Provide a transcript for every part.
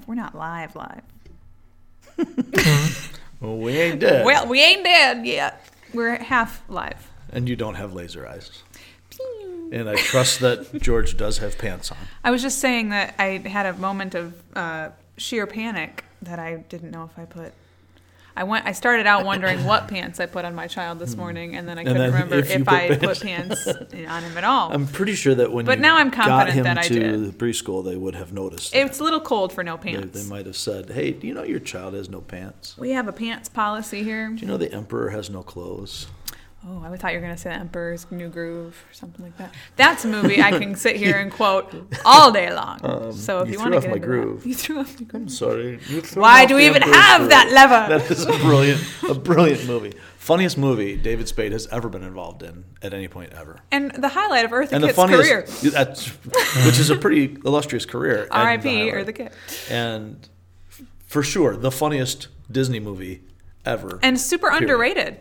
live. We're not live, live. Well, we ain't dead. Well, we ain't dead yet. We're half live. and you don't have laser eyes. And I trust that George does have pants on. I was just saying that I had a moment of uh, sheer panic that I didn't know if I put. I went. I started out wondering what pants I put on my child this morning, and then I couldn't Hmm. then remember if if, put I pants- put pants on him at all. I'm pretty sure that when But you now I'm confident got him that I to did. preschool, they would have noticed. it's that. a little cold for no They, pants. they might have said, "Hey, do you know your child has no pants? we have a pants policy here. Do you know the emperor has no clothes?" Oh, I thought you were going to say The Emperor's New Groove or something like that. That's a movie I can sit here and quote all day long. so if Um, you you, want to get my into groove. that, you threw off my groove. I'm sorry. Why do we even Emperor's have Groove. that lever? That is a brilliant, a brilliant movie. Funniest movie David Spade has ever been involved in at any point ever. And the highlight of Eartha And the Kitt's funniest, career. that's, which is a pretty illustrious career. R.I.P. Eartha Kitt. And for sure, the funniest Disney movie ever. And super Period. underrated.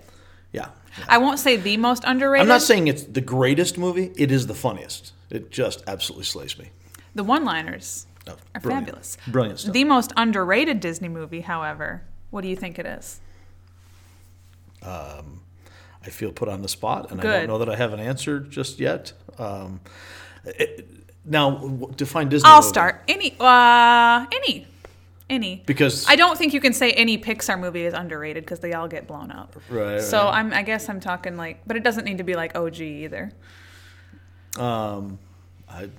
Yeah. yeah. I won't say the most underrated. I'm not saying it's the greatest movie. It is the funniest. It just absolutely slays me. the one-liners Oh, are brilliant. fabulous. Brilliant stuff. The most underrated Disney movie, however, what do you think it is? Um, I feel put on the spot, and I don't know that I have an answer just yet. Um, it- now, define Disney. I'll movie. start. Any, uh, any, any. because I don't think you can say any Pixar movie is underrated because they all get blown up. Right, So right. I'm, I guess I'm talking like, but it doesn't need to be like OG either. um, I,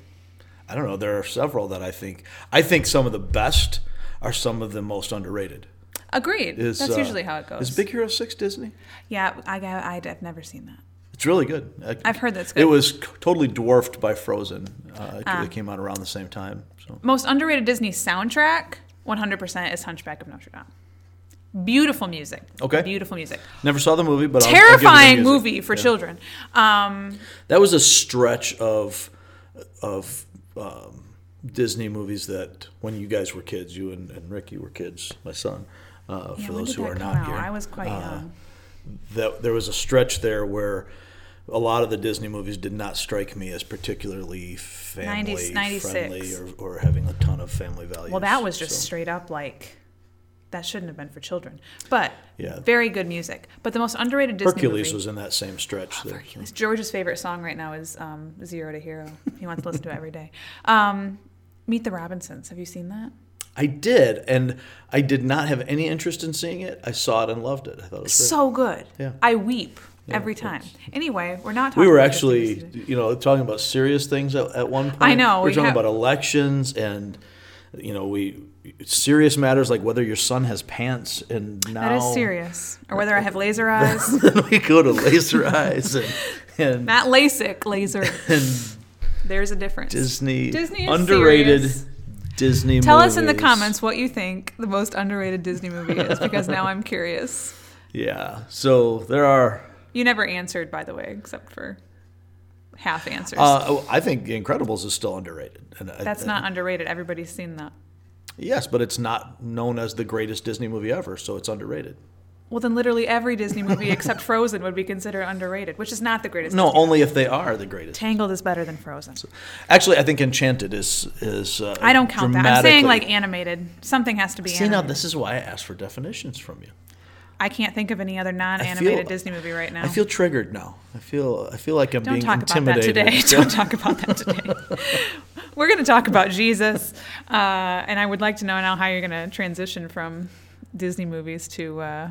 I don't know. There are several that I think. I think some of the best are some of the most underrated. Agreed. Is, That's uh, usually how it goes. Is Big Hero Six Disney? yeah, I, I, I've never seen that. It's really good. I- I've heard that's good. It was totally dwarfed by Frozen. Uh, Ah. They came out around the same time. So Most underrated Disney soundtrack, 100% is Hunchback of Notre Dame. Beautiful music. Okay. Beautiful music. never saw the movie, but I'll- I'll give the Terrifying music. movie for Yeah. children. Um, That was a stretch of of um, Disney movies that when you guys were kids, you and, and Ricky were kids, my son. Uh, yeah, for when those did who that are come not out? here, I was quite uh, young. that there was a stretch there where a lot of the Disney movies did not strike me as particularly family 90s 96. friendly or, or having a ton of family values. Well, that was just So, straight up like that shouldn't have been for children. But Yeah. very good music. But the most underrated Disney Hercules movie. was in that same stretch. there. Hercules. George's favorite song right now is um, Zero to Hero. He wants to listen to it every day. Um, Meet the Robinsons. Have you seen that? I did, and I did not have any interest in seeing it. I saw it and loved it. I thought it was great. So good. Yeah. I weep Yeah, every time. Anyway, we're not talking we were actually, you know, talking about serious things at, at one point. I know, we're we talking have- about elections and, you know, we serious matters like whether your son has pants, and now That is serious. Or uh, whether I have laser eyes. then we go to laser eyes and and, Not LASIK, laser. and There's a difference. Disney, Disney is underrated serious. Disney. Tell us in the comments what you think the most underrated Disney movie is, because now I'm curious. Yeah, so there are. You never answered, by the way, except for half answers. Uh, I think The Incredibles is still underrated. And I- That's not underrated. Everybody's seen that. Yes, but it's not known as the greatest Disney movie ever, so it's underrated. Well, then literally every Disney movie except Frozen would be considered underrated, which is not the greatest. No, Disney. only if they are the greatest. Tangled is better than Frozen. Actually, I think Enchanted is is. Uh, I don't count that. I'm saying like animated. Something has to be See now, this is why I asked for definitions from you. I can't think of any other non-animated feel- Disney movie right now. I feel triggered now. I feel I feel like I'm Don't being talk about that intimidated. today. Don't talk about that today. We're going to talk about Jesus, uh, and I would like to know now how you're going to transition from Disney movies to uh,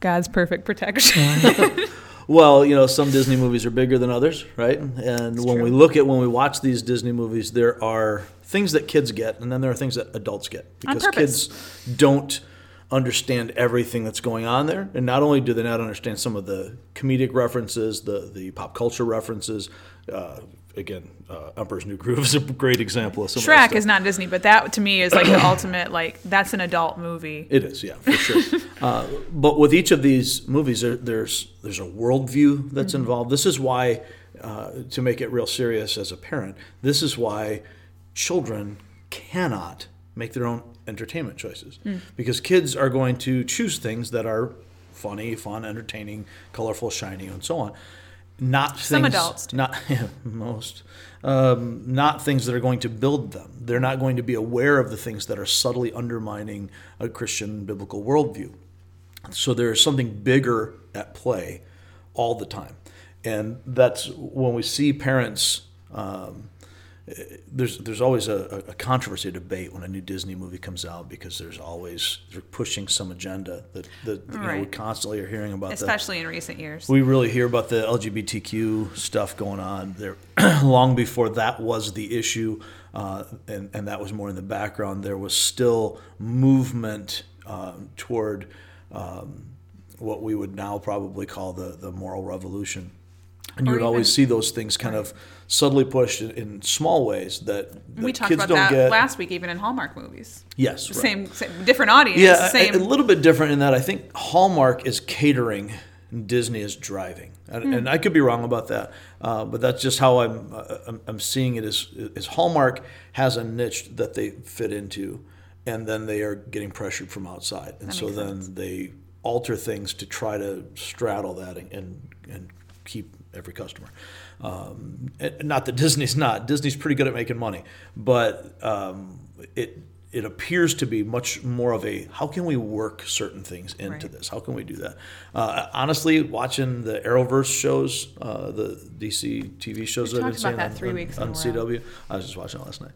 God's perfect protection. Well, you know, some Disney movies are bigger than others, right? And when we look at when we watch these Disney movies, there are things that kids get, and then there are things that adults get because kids don't understand everything that's going on there. And not only do they not understand some of the comedic references, the the pop culture references. Uh, again, uh, Emperor's New Groove is a great example of some Shrek is not Disney, but that to me is like the ultimate like that's an adult movie. It is, yeah, for sure. uh, but with each of these movies, there, there's there's a worldview that's Mm-hmm. involved. This is why, uh, to make it real serious as a parent, this is why children cannot make their own entertainment choices Mm. because kids are going to choose things that are funny, fun, entertaining, colorful, shiny, and so on. not Some things, adults do. not yeah, most, um, not things that are going to build them. They're not going to be aware of the things that are subtly undermining a Christian biblical worldview. So there's something bigger at play all the time, and that's when we see parents. Um, there's there's always a, a controversy, a debate when a new Disney movie comes out because there's always they're pushing some agenda that, that you know, we constantly are hearing about. the- Especially in recent years. we really hear about the LGBTQ stuff going on there long before that was the issue, uh, and and that was more in the background. There was still movement um, toward um, what we would now probably call the the moral revolution, and you Or would always see those things kind of subtly pushed in, in small ways that, that we talked kids about don't that get. last week, even in Hallmark movies. yes, right. Same, same, different audience. Yeah, a- same. a, little bit different in that I think Hallmark is catering and Disney is driving, and, and I could be wrong about that, uh, but that's just how I'm, uh, I'm I'm seeing it. Is is Hallmark has a niche that they fit into, and then they are getting pressured from outside, and That so then sense. they alter things to try to straddle that and and, and keep every customer. Um, not that Disney's not. Disney's pretty good at making money, but um, it it appears to be much more of a how can we work certain things into Right. this? How can we do that? Uh, honestly, watching the Arrowverse shows, uh, the DC TV shows We that I've talked been about seeing that on, three on- weeks on. CW, I was just watching it last night.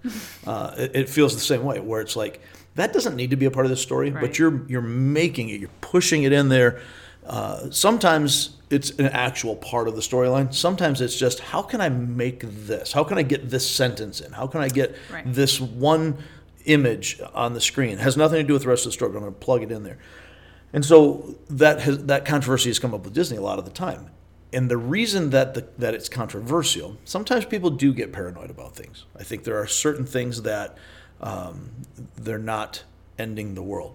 uh, it, it feels the same way, where it's like that doesn't need to be a part of the story, Right. but you're you're making it, you're pushing it in there. Uh, sometimes it's an actual part of the storyline. Sometimes it's just how can I make this? How can I get this sentence in? How can I get Right. this one image on the screen? It has nothing to do with the rest of the story, but I'm going to plug it in there. And so that has, that controversy has come up with Disney a lot of the time. And the reason that the, that it's controversial, sometimes people do get paranoid about things. I think there are certain things that um, they're not ending the world,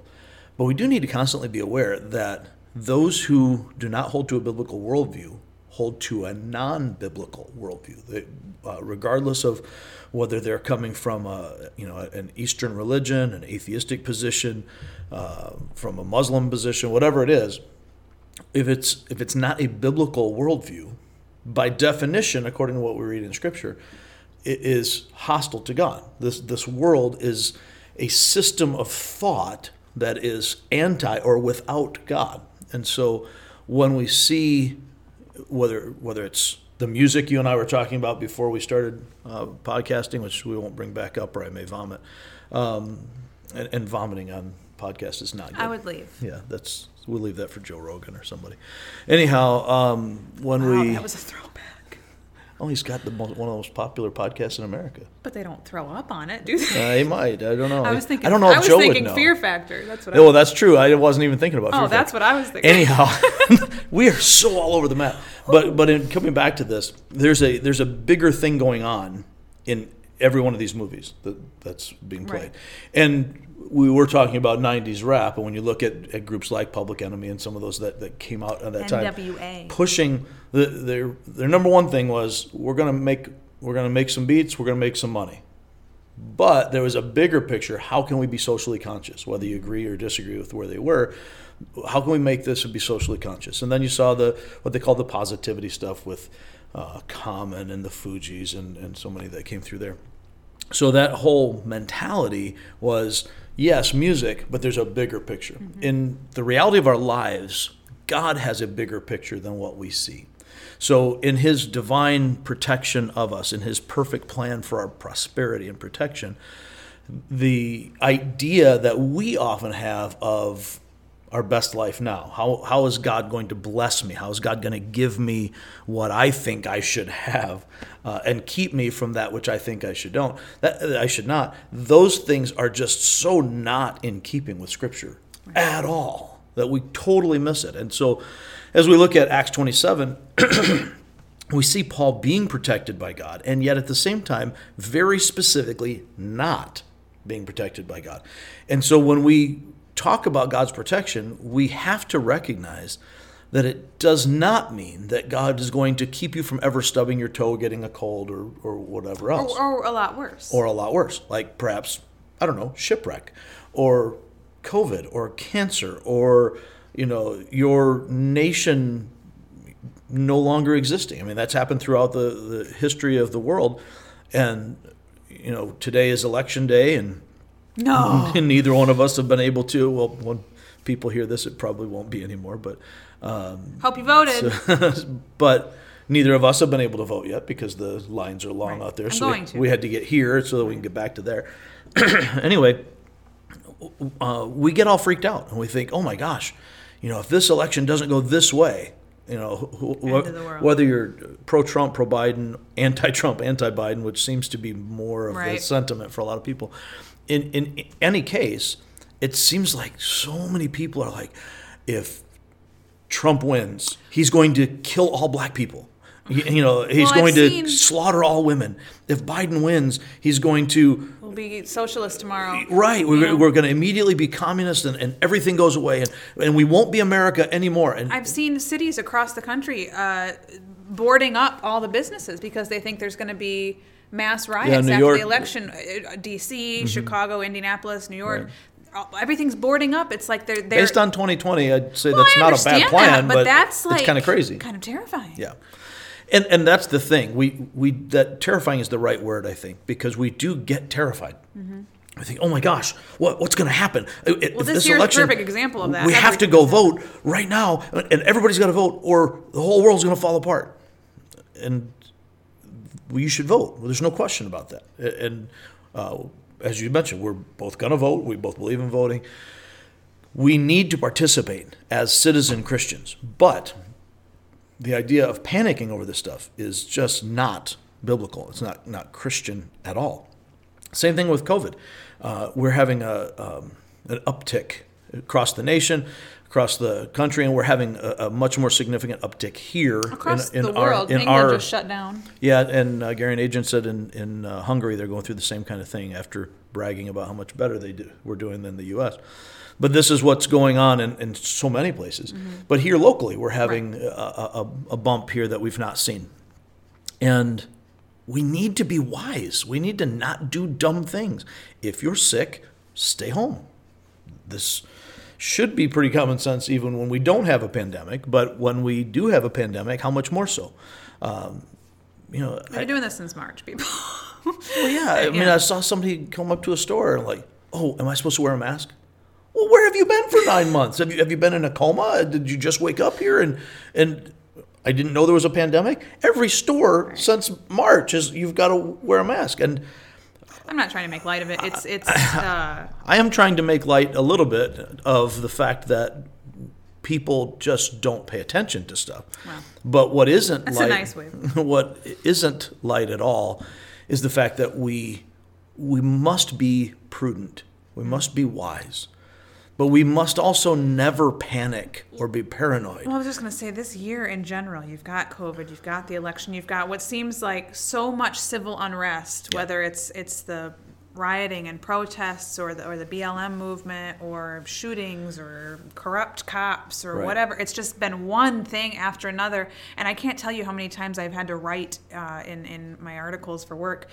but we do need to constantly be aware that those who do not hold to a biblical worldview hold to a non-biblical worldview, uh, regardless of whether they're coming from a, you know an Eastern religion, an atheistic position, uh, from a Muslim position, whatever it is. If it's if it's not a biblical worldview, by definition, according to what we read in Scripture, it is hostile to God. This this world is a system of thought that is anti or without God. And so when we see whether whether it's the music you and I were talking about before we started uh, podcasting, which we won't bring back up, or I may vomit. Um, and, and vomiting on podcast is not good. I would leave. Yeah, that's we'll leave that for Joe Rogan or somebody. Anyhow, um, when Wow, we that was a throwback. Oh, he's got the most, one of the most popular podcasts in America. But they don't throw up on it, do they? Uh, he might. I don't know. I was thinking. I don't know if I was Joe thinking would know. Fear Factor. That's what. Yeah, I well, that's true. I wasn't even thinking about. Oh, Fear that's Factor. what I was thinking. Anyhow, we are so all over the map. But but in coming back to this, there's a there's a bigger thing going on in every one of these movies that that's being played, Right. and we were talking about '90s rap, and when you look at, at groups like Public Enemy and some of those that, that came out at that time, pushing the, their their number one thing was we're gonna make we're gonna make some beats, we're gonna make some money. But there was a bigger picture. How can we be socially conscious? Whether you agree or disagree with where they were, how can we make this and be socially conscious? And then you saw the what they call the positivity stuff with uh, Common and the Fugees and, and so many that came through there. So that whole mentality was yes, music, but there's a bigger picture. Mm-hmm. In the reality of our lives, God has a bigger picture than what we see. So, in His divine protection of us, in His perfect plan for our prosperity and protection, the idea that we often have of our best life now. How, how is God going to bless me? How is God going to give me what I think I should have uh, and keep me from that which I think I should don't? That that I should not. Those things are just so not in keeping with Scripture at all that we totally miss it. And so, as we look at Acts 27, we see Paul being protected by God, and yet at the same time, very specifically not being protected by God. And so when we talk about God's protection, we have to recognize that it does not mean that God is going to keep you from ever stubbing your toe, getting a cold, or, or whatever else Or, or a lot worse. or a lot worse, like perhaps I don't know, shipwreck, or COVID, or cancer, or you know, your nation no longer existing. I mean, that's happened throughout the, the history of the world. And, you know, today is election day, and, No. and neither one of us have been able to. Well, when people hear this, it probably won't be anymore. But, Hope you voted. but neither of us have been able to vote yet because the lines are long Right. out there. I'm so we, to. we had to get here so that we can get back to there. anyway, uh, we get all freaked out and we think, oh my gosh, you know, if this election doesn't go this way, you know, wh- wh- End of the world. whether you're pro-Trump, pro-Biden, anti-Trump, anti-Biden, which seems to be more of the sentiment for a lot of people. In in any case, it seems like so many people are like, if Trump wins, he's going to kill all black people. You you know, he's Well, I've going to seen- slaughter all women. If Biden wins, he's going to We'll be socialist tomorrow. Right. We're, Yeah. we're going to immediately be communist and, and everything goes away and, and we won't be America anymore. And I've seen cities across the country uh, boarding up all the businesses because they think there's going to be mass riots New after York- the election. Uh, D.C., Chicago, Indianapolis, New York. all- Everything's boarding up. It's like they're, they're based on 2020, I'd say Well, that's not a bad plan, that, but, that's like it's kind of crazy. kind of terrifying. Yeah. And, and that's the thing. We, we that terrifying is the right word, I think, because we do get terrified. I think, oh my gosh, what, what's going to happen? Well, Mm-hmm. this year's a perfect example of that. We have to go vote right now, and everybody's got to vote, or the whole world's going to fall apart. And you should vote. Well, there's no question about that. And uh, as you mentioned, we're both going to vote. We both believe in voting. We need to participate as citizen Christians. But the idea of panicking over this stuff is just not biblical. It's not, not Christian at all. Same thing with COVID. Uh, we're having a, um, an uptick across the nation, across the country, and we're having a, a much more significant uptick here Across in, in the our world, in England our just shut down. yeah, and uh, Gary and Agent said in in uh, Hungary they're going through the same kind of thing after bragging about how much better they do we're doing than the U.S. But this is what's going on in, in so many places. But here locally, we're having a, a, a bump here that we've not seen, and we need to be wise. We need to not do dumb things. If you're sick, stay home. This should be pretty common sense even when we don't have a pandemic, but when we do have a pandemic, how much more so? Um, you know, We've been doing this since March, people. well, yeah. I mean, Yeah. I saw somebody come up to a store and like, "Oh, am I supposed to wear a mask?" Well, where have you been for nine months? Have you have you been in a coma? Did you just wake up here and and I didn't know there was a pandemic? Every store since March is you've got to wear a mask, and I'm not trying to make light of it. It's it's. Uh, I am trying to make light a little bit of the fact that people just don't pay attention to stuff. Wow. But what isn't That's a light, nice way. what isn't light at all is the fact that we we must be prudent. We must be wise. But we must also never panic or be paranoid. well, I was just going to say this year in general, you've got COVID, you've got the election, you've got what seems like so much civil unrest, whether it's it's the rioting and protests or the or the BLM movement or shootings or corrupt cops or Right. whatever. It's just been one thing after another, and I can't tell you how many times I've had to write uh, in in my articles for work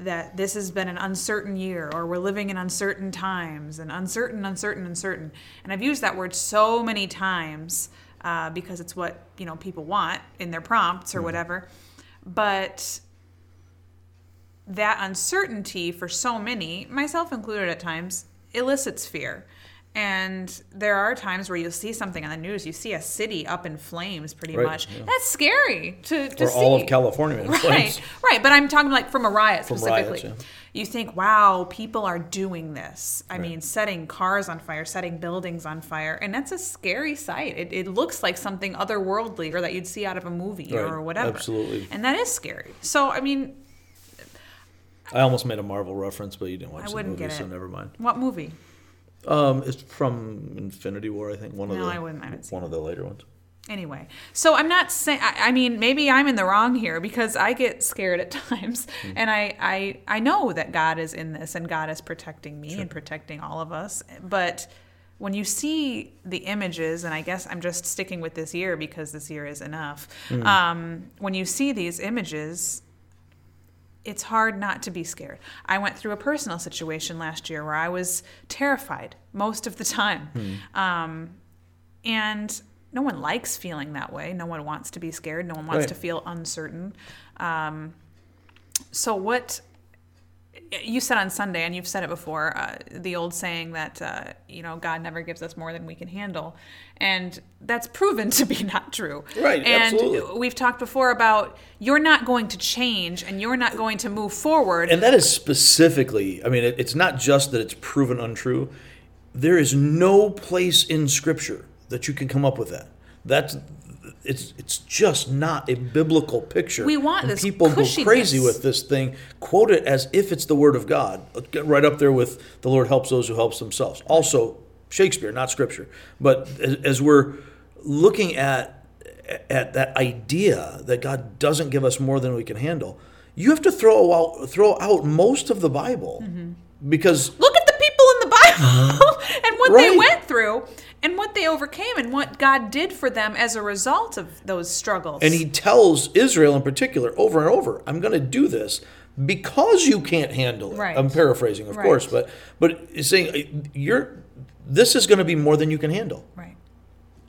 that this has been an uncertain year or we're living in uncertain times and uncertain uncertain uncertain. And i've used that word so many times uh, because it's what you know people want in their prompts or whatever. But that uncertainty for so many myself included at times elicits fear and there are times where you'll see something on the news. You see a city up in flames pretty Right, much. yeah. that's scary to, to Or see all of California in right flames. right but i'm talking like from a riot From specifically. riots, you think wow people are doing this. I mean setting cars on fire setting buildings on fire and that's a scary sight. It, it looks like something otherworldly or that you'd see out of a movie Right, or whatever. absolutely. and that is scary. So i mean I almost made a Marvel reference, but you didn't watch I the movie, so never mind. what movie Um, it's from Infinity War, I think. One of the I wouldn't- I haven't seen one of the later ones. anyway so i'm not saying I, I mean maybe i'm in the wrong here because i get scared at times. And I, I i know that god is in this and god is protecting me and protecting all of us. But when you see the images and i guess i'm just sticking with this year because this year is enough um, when you see these images it's hard not to be scared. I went through a personal situation last year where I was terrified most of the time. Um, and no one likes feeling that way. No one wants to be scared. No one wants Right. to feel uncertain. Um, so what you said on Sunday, and you've said it before, uh, the old saying that uh, you know God never gives us more than we can handle, and that's proven to be not true. Right, And absolutely. we've talked before about you're not going to change, and you're not going to move forward. And that is specifically, I mean, it, it's not just that it's proven untrue. There is no place in Scripture that you can come up with that. That's it's it's just not a biblical picture. We want And this people go crazy with this thing, quote it as if it's the word of God. Get right up there with the Lord helps those who helps themselves. Also, Shakespeare, not Scripture. But as, as we're looking at at that idea that God doesn't give us more than we can handle, you have to throw out throw out most of the Bible mm-hmm. because Look at the people in the Bible uh-huh. and what they went through, and what they overcame, and what God did for them as a result of those struggles. and He tells Israel in particular over and over, "I'm going to do this." Because you can't handle it. Right. I'm paraphrasing, of Right. course, but but saying uh, you're this is going to be more than you can handle right.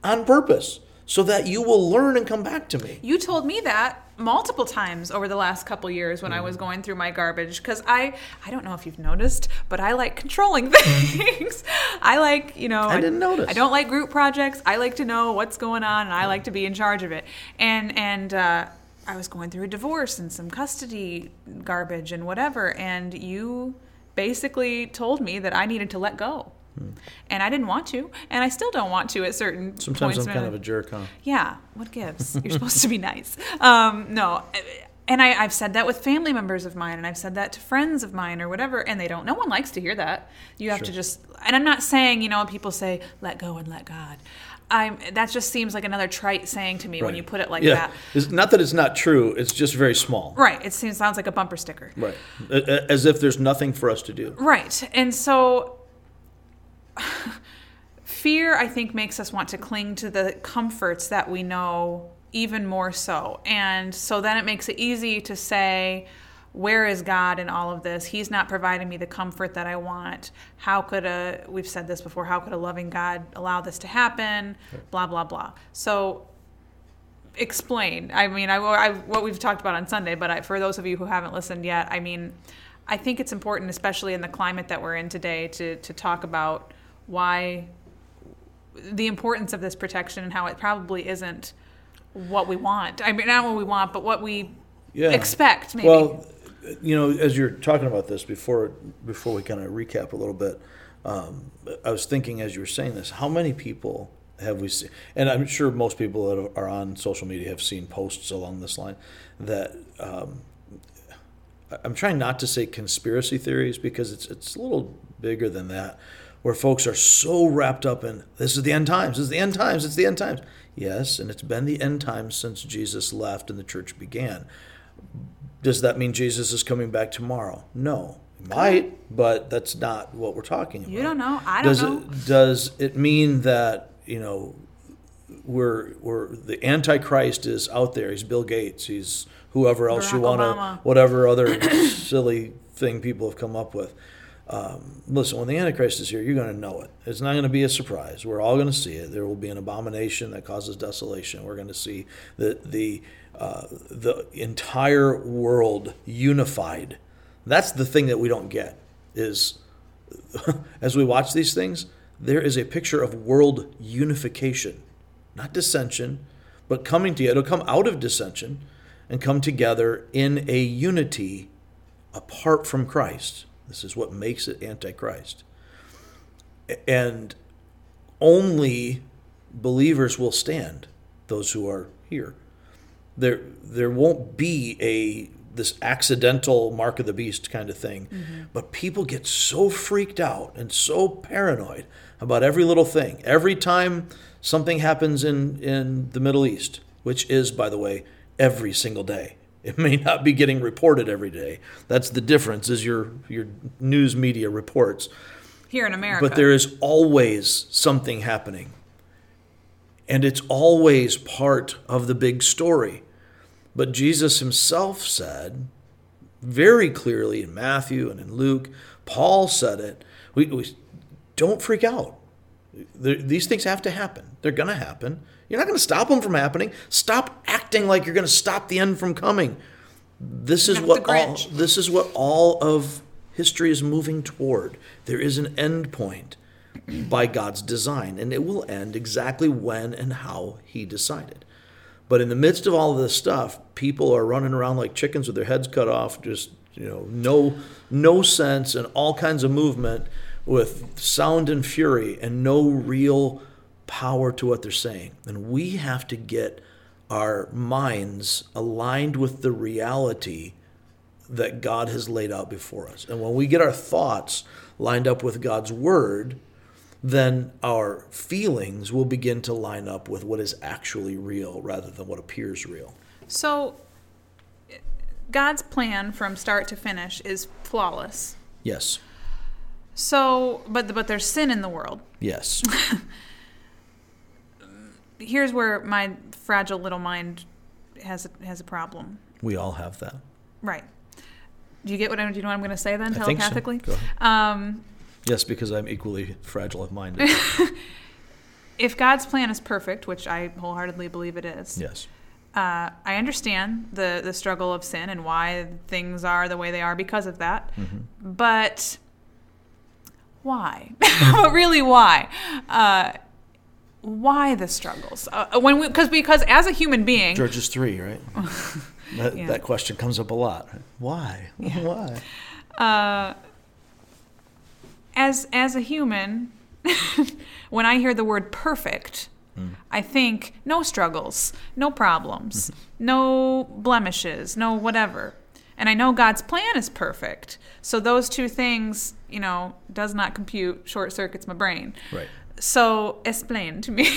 on purpose, so that you will learn and come back to me. You told me that multiple times over the last couple years when I Mm-hmm. was going through my garbage because I I don't know if you've noticed, but I like controlling things. I like, you know, I didn't notice. I don't like group projects. I like to know what's going on and I like to be in charge of it. And and uh I was going through a divorce and some custody garbage and whatever and you basically told me that I needed to let go. And I didn't want to, and I still don't want to at certain Sometimes points. I'm kind of a jerk, huh? yeah, what gives? You're supposed to be nice. Um, no, and I, I've said that with family members of mine, and I've said that to friends of mine or whatever, and they don't. No one likes to hear that. You have to just. And I'm not saying, you know, people say let go and let God. I'm. That just seems like another trite saying to me when you put it like yeah. that. It's not that it's not true. It's just very small. Right. It seems sounds like a bumper sticker. Right. As if there's nothing for us to do. Right. And so fear, I think, makes us want to cling to the comforts that we know even more so. And so then it makes it easy to say, where is God in all of this? He's not providing me the comfort that I want. How could a, we've said this before, how could a loving God allow this to happen? Blah, blah, blah. So explain. I mean, I, I what we've talked about on Sunday, but I, for those of you who haven't listened yet, I mean, I think it's important, especially in the climate that we're in today, to to talk about why the importance of this protection and how it probably isn't what we want. I mean, not what we want, but what we Yeah. expect. Maybe. Well, you know, as you're talking about this before, before we kind of recap a little bit, um, I was thinking as you were saying this, how many people have we seen? And I'm sure most people that are on social media have seen posts along this line that um, I'm trying not to say conspiracy theories because it's it's a little bigger than that, where folks are so wrapped up in this is the end times, this is the end times, it's the end times. Yes, and it's been the end times since Jesus left and the church began. Does that mean Jesus is coming back tomorrow? No. Might, but that's not what we're talking about. You don't know. I don't does know. It, does it mean that, you know, we're, we're the Antichrist is out there? He's Bill Gates. He's whoever else you want to, whatever other silly thing people have come up with. Um, listen, when the Antichrist is here, you're going to know it. It's not going to be a surprise. We're all going to see it. There will be an abomination that causes desolation. We're going to see the the uh, the entire world unified. That's the thing that we don't get. Is as we watch these things, there is a picture of world unification, not dissension, but coming together. It'll come out of dissension and come together in a unity apart from Christ. This is what makes it antichrist. And only believers will stand, those who are here. There there won't be a this accidental mark of the beast kind of thing. Mm-hmm. But people get so freaked out and so paranoid about every little thing. Every time something happens in, in the Middle East, which is, by the way, every single day. It may not be getting reported every day. That's the difference is your your news media reports. Here in America. But there is always something happening. And it's always part of the big story. But Jesus himself said very clearly in Matthew and in Luke, Paul said it. We, we don't freak out. These things have to happen. They're going to happen. You're not going to stop them from happening. Stop acting like you're going to stop the end from coming. This is Not what all, this is what all of history is moving toward. There is an end point by God's design, and it will end exactly when and how He decided. But in the midst of all of this stuff, people are running around like chickens with their heads cut off, just you know, no no sense and all kinds of movement with sound and fury and no real power to what they're saying. And we have to get our minds aligned with the reality that God has laid out before us. And when we get our thoughts lined up with God's word, then our feelings will begin to line up with what is actually real rather than what appears real. So, God's plan from start to finish is flawless. Yes. So, but but there's sin in the world. Yes. Here's where my fragile little mind has a, has a problem. we all have that. Right. Do you get what I'm? Do you know what I'm going to say then I so. telepathically? Ahead. Um, Yes, because I'm equally fragile of minded. if God's plan is perfect, which I wholeheartedly believe it is, yes. uh, I understand the the struggle of sin and why things are the way they are because of that. Mm-hmm. But why? but really, why? Uh, why the struggles? Uh, when we, because because as a human being, Georges 3, right? that, Yeah. that question comes up a lot. Why? Why? uh, as as a human, when I hear the word perfect, I think no struggles, no problems, no blemishes, no whatever. And I know God's plan is perfect. So those two things, you know, does not compute, short circuits my brain. Right. So explain to me.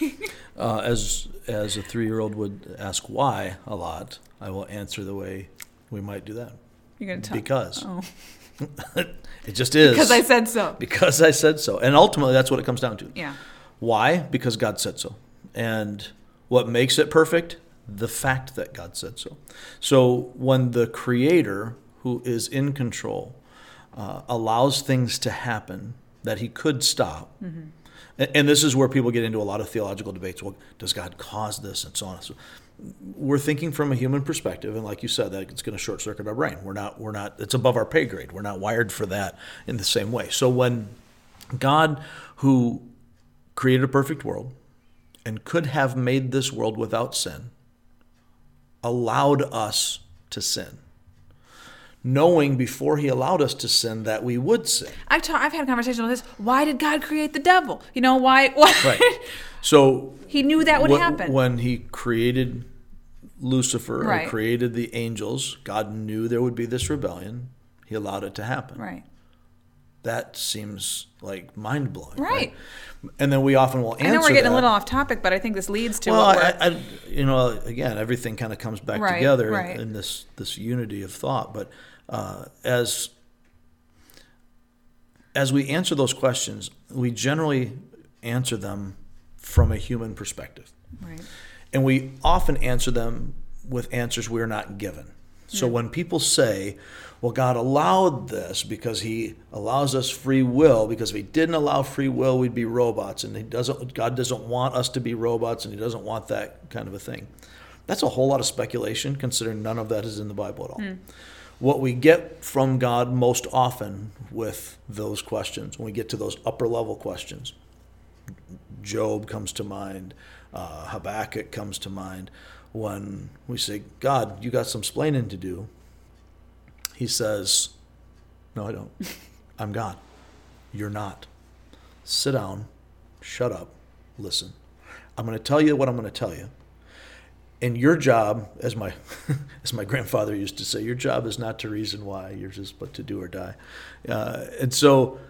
Uh, as as a three year old would ask why a lot, I will answer the way we might do that. You're gonna tell Because. Oh. it just is. because I said so. Because I said so. And ultimately, that's what it comes down to. Yeah. Why? Because God said so. And what makes it perfect? The fact that God said so. So when the Creator, who is in control, uh, allows things to happen that He could stop, and, and this is where people get into a lot of theological debates. Well, does God cause this, and so on. So we're thinking from a human perspective, and like you said, that it's going to short circuit our brain. We're not. We're not. It's above our pay grade. We're not wired for that in the same way. So when God, who created a perfect world and could have made this world without sin, allowed us to sin, knowing before he allowed us to sin that we would sin. I've, ta- I've had a conversation with this. Why did God create the devil? You know, why? why? Right. So he knew that would happen. when he created Lucifer Right. or created the angels, God knew there would be this rebellion. He allowed it to happen. right. That seems like mind blowing. Right. And then we often will answer I know we're getting that. a little off topic, but I think this leads to well. I, I, you know, again, everything kind of comes back Right, together in- right. in this this unity of thought. But uh, as as we answer those questions, we generally answer them from a human perspective, right. and we often answer them with answers we are not given. So when people say, "Well, God allowed this because He allows us free will," because if He didn't allow free will, we'd be robots, and He doesn't. God doesn't want us to be robots, and He doesn't want that kind of a thing. That's a whole lot of speculation, considering none of that is in the Bible at all. What we get from God most often with those questions, when we get to those upper level questions, Job comes to mind, uh, Habakkuk comes to mind. When we say, God, you got some splaining to do, he says, No, I don't. I'm God. You're not. Sit down, shut up, listen. I'm going to tell you what I'm going to tell you. And your job, as my as my grandfather used to say, your job is not to reason why, yours is but to do or die. Uh, and so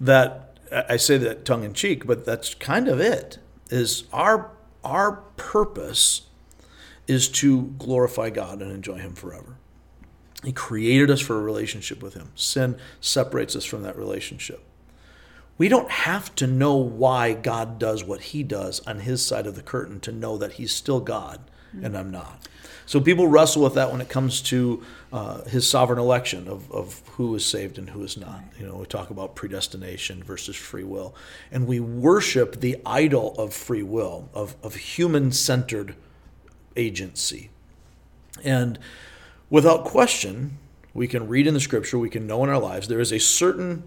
that I say that tongue in cheek, but that's kind of it. Is our our purpose is to glorify God and enjoy Him forever. He created us for a relationship with Him. Sin separates us from that relationship. We don't have to know why God does what He does on His side of the curtain to know that He's still God and I'm not. So people wrestle with that when it comes to uh, his sovereign election of, of who is saved and who is not. You know, we talk about predestination versus free will, and we worship the idol of free will, of, of human centered agency. And without question, we can read in the scripture, we can know in our lives, there is a certain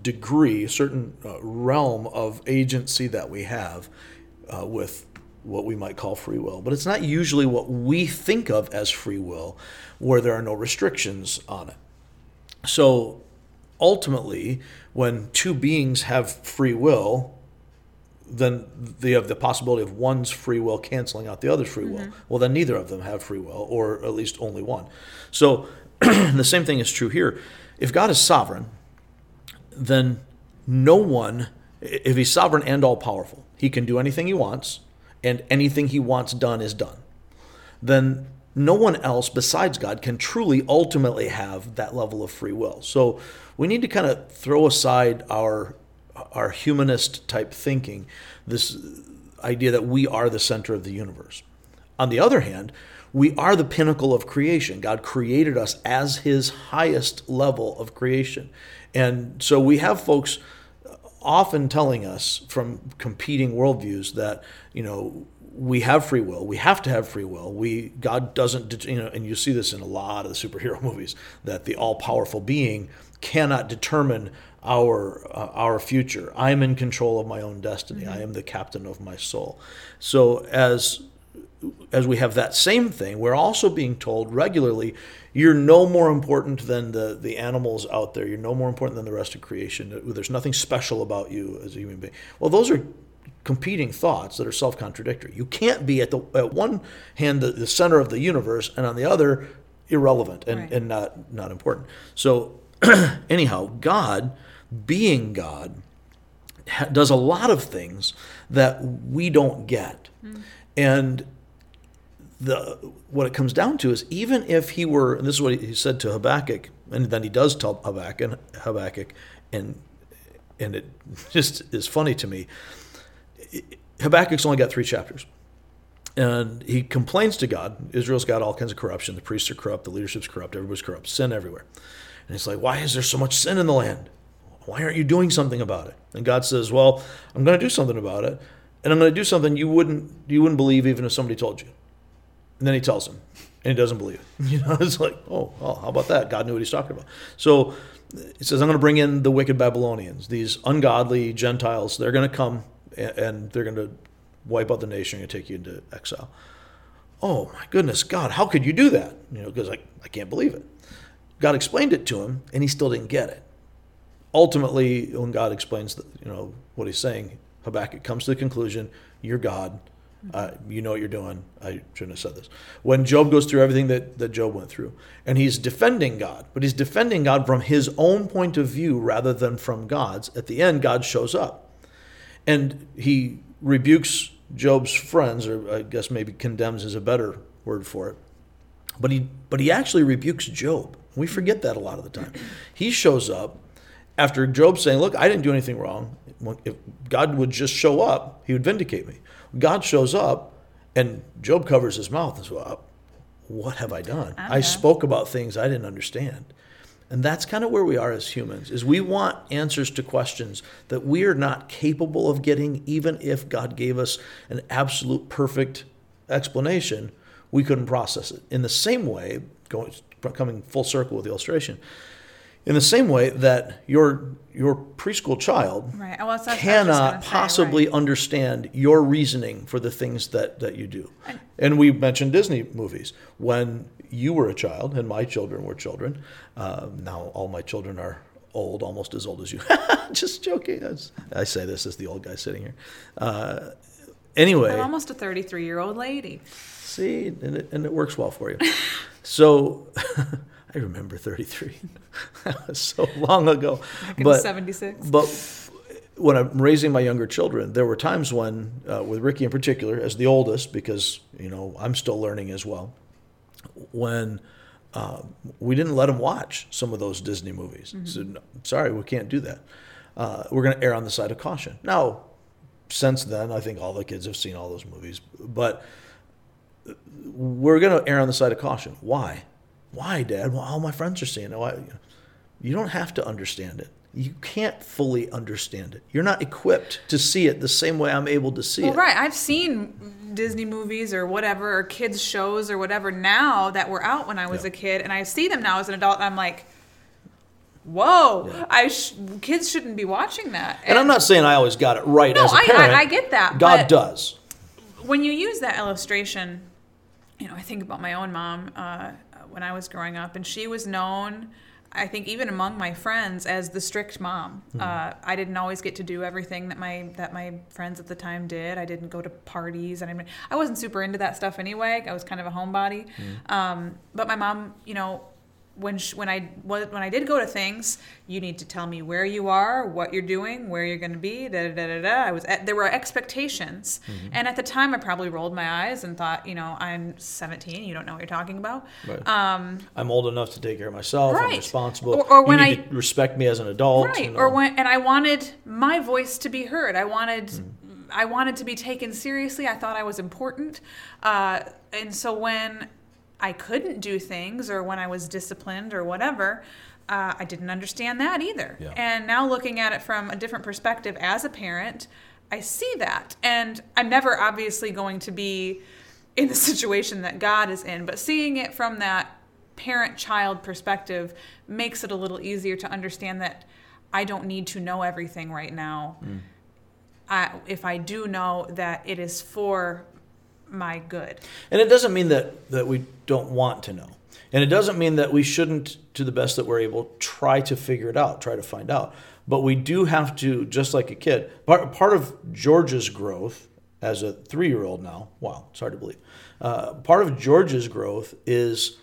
degree, certain uh, realm of agency that we have uh, with what we might call free will. But it's not usually what we think of as free will, where there are no restrictions on it. So ultimately, when two beings have free will, then they have the possibility of one's free will canceling out the other's free will. Mm-hmm. Well, then neither of them have free will, or at least only one. So the same thing is true here. If God is sovereign, then no one, if he's sovereign and all powerful, he can do anything he wants, and anything he wants done is done. Then no one else besides God can truly ultimately have that level of free will. So we need to kind of throw aside our our humanist type thinking, this idea that we are the center of the universe. On the other hand, we are the pinnacle of creation. God created us as his highest level of creation. And so we have folks often telling us from competing worldviews that, you know, we have free will. We have to have free will. We God doesn't, you know, and you see this in a lot of the superhero movies that the all-powerful being cannot determine our uh, our future. I'm in control of my own destiny. I am the captain of my soul. So as as we have that same thing, we're also being told regularly, you're no more important than the, the animals out there. You're no more important than the rest of creation. There's nothing special about you as a human being. Well, those are competing thoughts that are self-contradictory. You can't be at the at one hand the, the center of the universe and on the other irrelevant and, Right. and not not important. So anyhow, God being God does a lot of things that we don't get. Hmm. And the what it comes down to is even if he were, and this is what he said to Habakkuk, and then he does tell Habakkuk, Habakkuk, and and it just is funny to me. Habakkuk's only got three chapters, and he complains to God. Israel's got all kinds of corruption. The priests are corrupt. The leadership's corrupt. Everybody's corrupt. Sin everywhere. And he's like, why is there so much sin in the land? Why aren't you doing something about it? And God says, well, I'm going to do something about it, and I'm going to do something you wouldn't you wouldn't believe even if somebody told you. And then he tells him, and he doesn't believe it. You know, it's like, oh, well, how about that? God knew what he's talking about. So he says, I'm going to bring in the wicked Babylonians, these ungodly Gentiles. They're going to come and they're going to wipe out the nation and take you into exile. Oh my goodness, God, how could you do that? You know, because I, I can't believe it. God explained it to him, and he still didn't get it. Ultimately, when God explains, the, you know, what he's saying, Habakkuk comes to the conclusion: "You're God. Uh, you know what you're doing. I shouldn't have said this." When Job goes through everything that, that Job went through, and he's defending God, but he's defending God from his own point of view rather than from God's. At the end, God shows up, and he rebukes Job's friends, or I guess maybe condemns is a better word for it. But he but he actually rebukes Job. We forget that a lot of the time. He shows up after Job saying, "Look, I didn't do anything wrong. If God would just show up, He would vindicate me." God shows up, and Job covers his mouth and says, well, "What have I done? Uh-huh. I Okay. spoke about things I didn't understand." And that's kind of where we are as humans. Is we want answers to questions that we are not capable of getting even if God gave us an absolute perfect explanation, we couldn't process it. In the same way, going coming full circle with the illustration, in the same way that your your preschool child Right. Well, I was just cannot say, possibly right. understand your reasoning for the things that, that you do. And we mentioned Disney movies. When you were a child and my children were children, uh, now all my children are old, almost as old as you. Just joking. I say this as the old guy sitting here. Uh, anyway. I'm almost a 33 year old lady. See, and it, and it works well for you. so I remember 33. that was so long ago. But 76. but when I'm raising my younger children, there were times when, uh, with Ricky in particular, as the oldest, because you know I'm still learning as well, when uh, we didn't let him watch some of those Disney movies. He said, no, "Sorry, we can't do that. Uh, we're going to err on the side of caution." Now, since then, I think all the kids have seen all those movies, but we're going to err on the side of caution. Why? Why, Dad? Well, all my friends are seeing it. Why? You don't have to understand it. You can't fully understand it. You're not equipped to see it the same way I'm able to see Well, it. right. I've seen Disney movies or whatever, or kids shows or whatever now that were out when I was Yeah. a kid, and I see them now as an adult, and I'm like, whoa, Yeah. I sh- kids shouldn't be watching that. And I'm not saying I always got it right No, as a I- I- parent. I get that, God does. when you use that illustration, you know, I think about my own mom uh, when I was growing up, and she was known, I think, even among my friends, as the strict mom. Uh, I didn't always get to do everything that my that my friends at the time did. I didn't go to parties, and I, mean, I wasn't super into that stuff anyway. I was kind of a homebody. Um, but my mom, you know. When, sh- when I when I did go to things, you need to tell me where you are, what you're doing, where you're going to be. Da, da, da, da. I was at, there were expectations, and at the time, I probably rolled my eyes and thought, you know, I'm 17. You don't know what you're talking about. Right. Um, I'm old enough to take care of myself. I'm Right. responsible. Or- or when need I- to respect me as an adult. right you know. or when and i wanted my voice to be heard i wanted i wanted to be taken seriously i thought i was important uh, and so when i couldn't do things or when i was disciplined or whatever uh, i didn't understand that either Yeah. and now looking at it from a different perspective as a parent i see that and i'm never obviously going to be in the situation that god is in but seeing it from that parent child perspective makes it a little easier to understand that I don't need to know everything right now. I, if I do know that it is for my good. And it doesn't mean that, that we don't want to know. And it doesn't mean that we shouldn't, to the best that we're able, try to figure it out, try to find out. But we do have to, just like a kid, part, part of George's growth as a three year old now, wow, it's hard to believe. Uh, part of George's growth is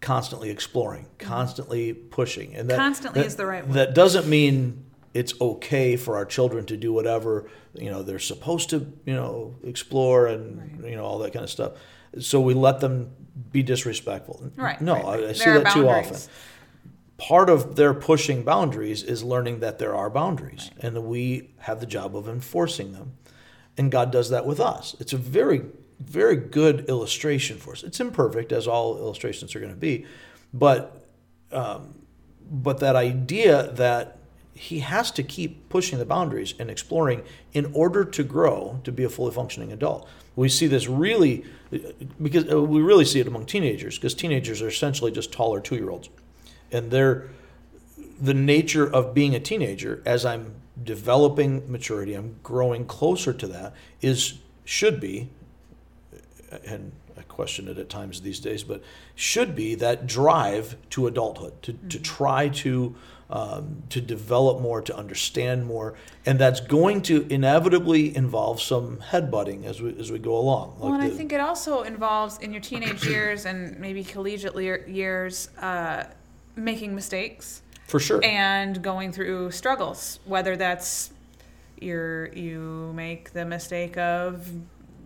constantly exploring, constantly pushing. And that, Constantly that- is the right word. That doesn't mean it's okay for our children to do whatever you know they're supposed to you know explore and you know all that kind of stuff. So we let them be disrespectful. Right. no right, right. I, I see There that too often. Part of their pushing boundaries is learning that there are boundaries and that we have the job of enforcing them. And god does that with us. It's a very very good illustration for us. It's imperfect as all illustrations are going to be but um, but that idea that he has to keep pushing the boundaries and exploring in order to grow to be a fully functioning adult. We see this really because uh, we really see it among teenagers because teenagers are essentially just taller two year olds, and they're the nature of being a teenager as I'm developing maturity, I'm growing closer to that is should be and I question it at times these days, but should be that drive to adulthood, to, to try to um, to develop more, to understand more, and that's going to inevitably involve some headbutting as we as we go along. Well, and I think it also involves in your teenage years and maybe collegiate lear- years uh, making mistakes for sure. and going through struggles, whether that's you're, you make the mistake of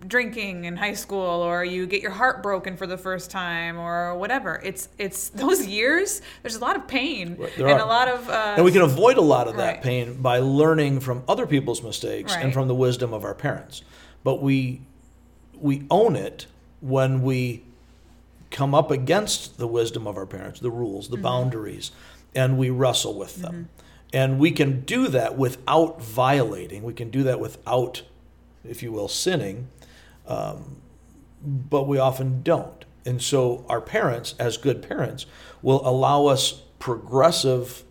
drinking in high school or you get your heart broken for the first time or whatever it's it's those years there's a lot of pain Right, and are. a lot of uh, and we can avoid a lot of that Right. pain by learning from other people's mistakes and from the wisdom of our parents. But we we own it when we come up against the wisdom of our parents, the rules, the boundaries, and we wrestle with them. And we can do that without violating. We can do that without, if you will, sinning. Um, but we often don't. And so our parents, as good parents, will allow us progressive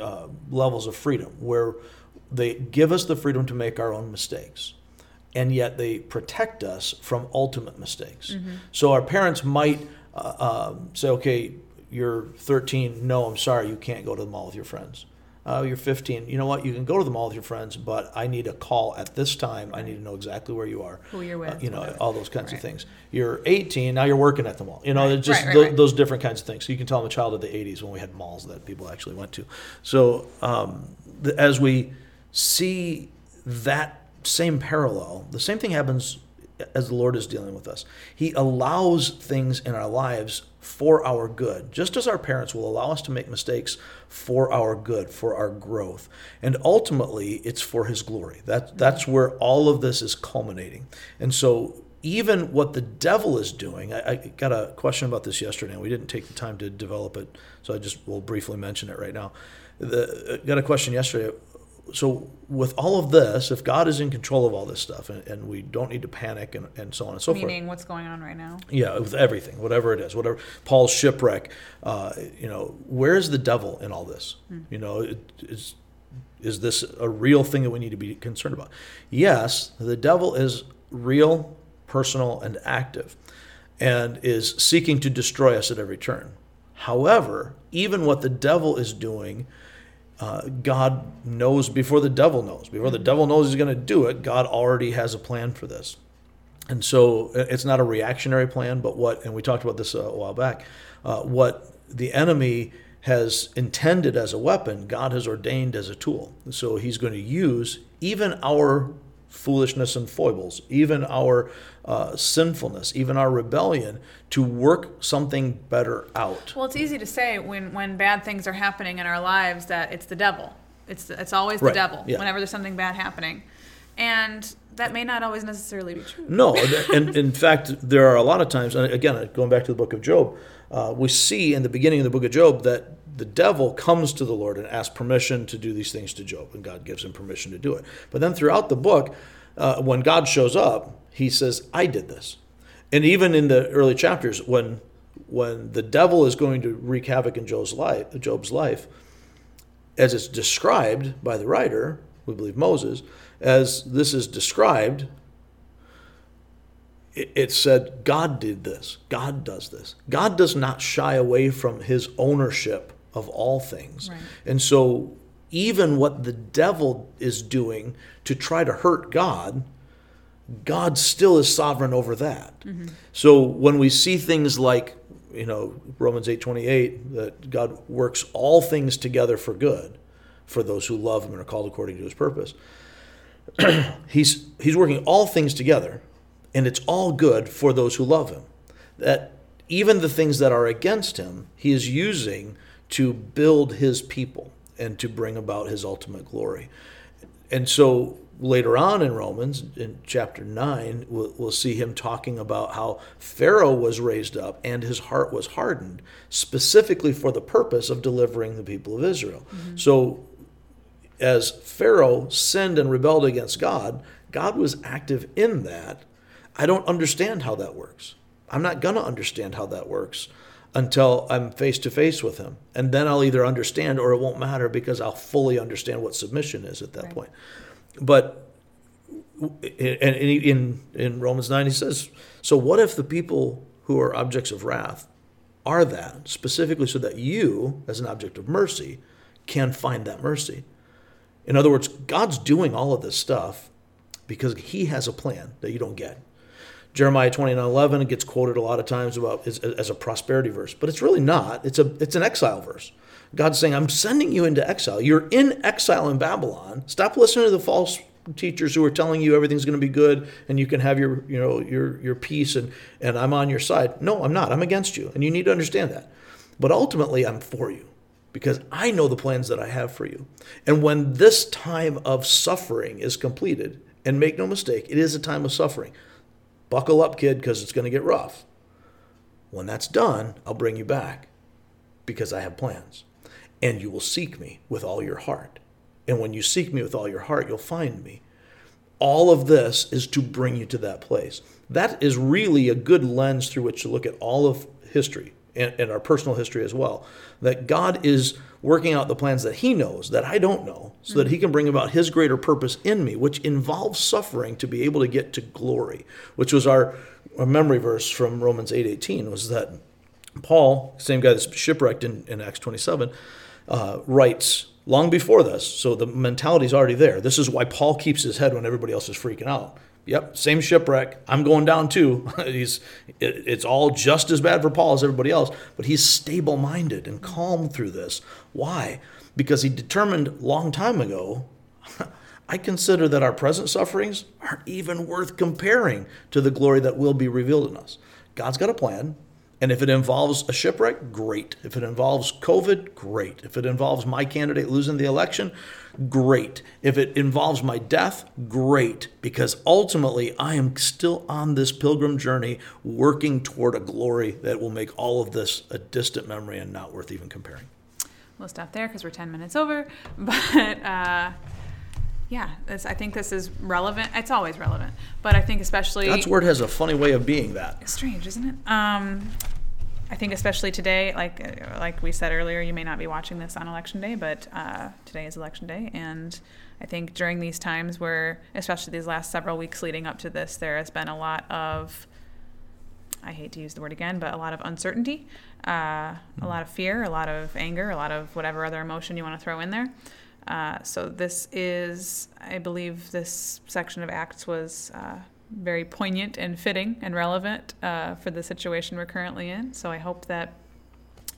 uh, levels of freedom where they give us the freedom to make our own mistakes. And yet they protect us from ultimate mistakes. So our parents might uh, um, say, okay, you're 13. No, I'm sorry, you can't go to the mall with your friends. Uh, you're 15. You know what? You can go to the mall with your friends, but I need a call at this time. I need to know exactly where you are. Who you're Uh, with, you know, whatever. all those kinds of things. You're 18. Now you're working at the mall. You know, Right, it's just right, right, right. those different kinds of things. So you can tell I'm a child of the 80s when we had malls that people actually went to. So um, the, as we see that same parallel, the same thing happens as the Lord is dealing with us. He allows things in our lives for our good, just as our parents will allow us to make mistakes for our good, for our growth. And ultimately, it's for His glory. That, that's where all of this is culminating. And so even what the devil is doing, I, I, got a question about this yesterday, and we didn't take the time to develop it, so I just will briefly mention it right now. The, uh, got a question yesterday. So, with all of this, if God is in control of all this stuff, and, and we don't need to panic, and, and so on and so Meaning forth. Meaning, what's going on right now? Yeah, with everything, whatever it is, whatever Paul's shipwreck. Uh, you know, where's the devil in all this? Mm. You know, it, is is this a real thing that we need to be concerned about? Yes, the devil is real personal, and active, and is seeking to destroy us at every turn. However, even what the devil is doing, uh, God knows before the devil knows. Before the devil knows he's going to do it, God already has a plan for this. And so uh, it's not a reactionary plan, but what, and we talked about this a while back, uh, what the enemy has intended as a weapon, God has ordained as a tool. So he's going to use even our foolishness and foibles, even our uh, sinfulness, even our rebellion, to work something better out. Well, it's easy to say when, when bad things are happening in our lives that it's the devil. It's, it's always the right. devil yeah. whenever there's something bad happening. And that may not always necessarily be true. No, and in fact, there are a lot of times, and again, going back to the book of Job, uh, we see in the beginning of the book of Job that the devil comes to the Lord and asks permission to do these things to Job, and God gives him permission to do it. But then throughout the book, uh, when God shows up, he says, I did this. And even in the early chapters, when when the devil is going to wreak havoc in Job's life, Job's life, as it's described by the writer, we believe Moses, as this is described, it said, God did this. God does this. God does not shy away from his ownership of all things. Right. And so, even what the devil is doing to try to hurt God, God still is sovereign over that. Mm-hmm. So, when we see things like, you know, Romans 8:28 that God works all things together for good for those who love him and are called according to his purpose. he's he's working all things together and it's all good for those who love him. That even the things that are against him, he is using to build his people and to bring about his ultimate glory. And so later on in Romans, in chapter 9, we'll, we'll, see him talking about how Pharaoh was raised up and his heart was hardened, specifically for the purpose of delivering the people of Israel. Mm-hmm. So, as Pharaoh sinned and rebelled against God, God was active in that. I don't understand how that works. I'm not going to understand how that works until I'm face to face with him. And then I'll either understand or it won't matter because I'll fully understand what submission is at that right. point. But in, in, in Romans 9, he says, So what if the people who are objects of wrath are that, specifically so that you, as an object of mercy, can find that mercy? In other words, God's doing all of this stuff because he has a plan that you don't get. Jeremiah 29 11 gets quoted a lot of times about as, as, a prosperity verse, but it's really not. It's a it's an exile verse. God's saying, I'm sending you into exile. You're in exile in Babylon. Stop listening to the false teachers who are telling you everything's going to be good and you can have your you know your your peace and and I'm on your side. No, I'm not. I'm against you. And you need to understand that. But ultimately I'm for you because I know the plans that I have for you. And when this time of suffering is completed, and make no mistake, it is a time of suffering. Buckle up, kid, because it's going to get rough. When that's done, I'll bring you back because I have plans. And you will seek me with all your heart. And when you seek me with all your heart, you'll find me. All of this is to bring you to that place. That is really a good lens through which to look at all of history and, and our personal history as well. That God is working out the plans that He knows that I don't know, so that He can bring about His greater purpose in me, which involves suffering to be able to get to glory, which was our, our memory verse from Romans 8 was that Paul, same guy that's shipwrecked in, in Acts 27, uh, writes long before this, so the mentality is already there. This is why Paul keeps his head when everybody else is freaking out. Yep, same shipwreck. I'm going down too. he's it, it's all just as bad for Paul as everybody else, but he's stable-minded and calm through this. Why? Because he determined long time ago I consider that our present sufferings aren't even worth comparing to the glory that will be revealed in us. God's got a plan, And if it involves a shipwreck, great. If it involves COVID, great. If it involves my candidate losing the election, great. If it involves my death, great. Because ultimately, I am still on this pilgrim journey working toward a glory that will make all of this a distant memory and not worth even comparing. We'll stop there because we're 10 minutes over. But uh, yeah, this, I think this is relevant. It's always relevant. But I think especially. God's word has a funny way of being that. It's strange, isn't it? Um, I think especially today, like uh, like we said earlier, you may not be watching this on election day, but uh, today is election day, and I think during these times where, especially these last several weeks leading up to this, there has been a lot of, I hate to use the word again, but a lot of uncertainty, uh, a lot of fear, a lot of anger, a lot of whatever other emotion you want to throw in there. Uh, so this is, I believe, this section of Acts was uh, very poignant and fitting and relevant uh, for the situation we're currently in. So I hope that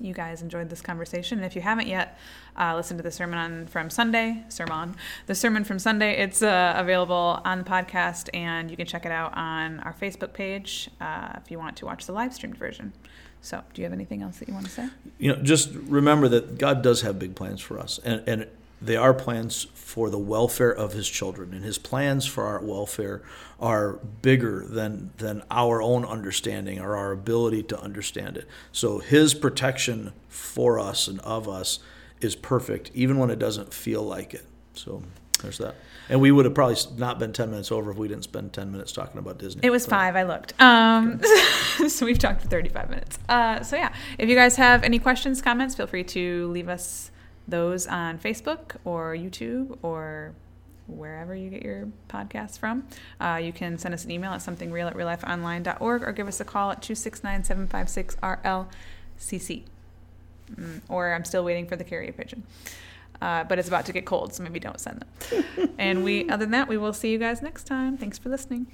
you guys enjoyed this conversation. And if you haven't yet, uh, listen to the sermon on, from Sunday, sermon, the sermon from Sunday. It's uh, available on the podcast, and you can check it out on our Facebook page uh, if you want to watch the live streamed version. So, do you have anything else that you want to say? You know, just remember that God does have big plans for us, and and they are plans for the welfare of his children and his plans for our welfare are bigger than than our own understanding or our ability to understand it so his protection for us and of us is perfect even when it doesn't feel like it so there's that and we would have probably not been 10 minutes over if we didn't spend 10 minutes talking about disney It was five. I looked. Um, so we've talked for 35 minutes. Uh, so yeah, if you guys have any questions, comments, feel free to leave us those on Facebook or YouTube or wherever you get your podcasts from. Uh, you can send us an email at somethingreal at reallifeonline.org or give us a call at 269 756 RLCC. Mm, or I'm still waiting for the carrier pigeon. Uh, but it's about to get cold, so maybe don't send them. and we, other than that, we will see you guys next time. Thanks for listening.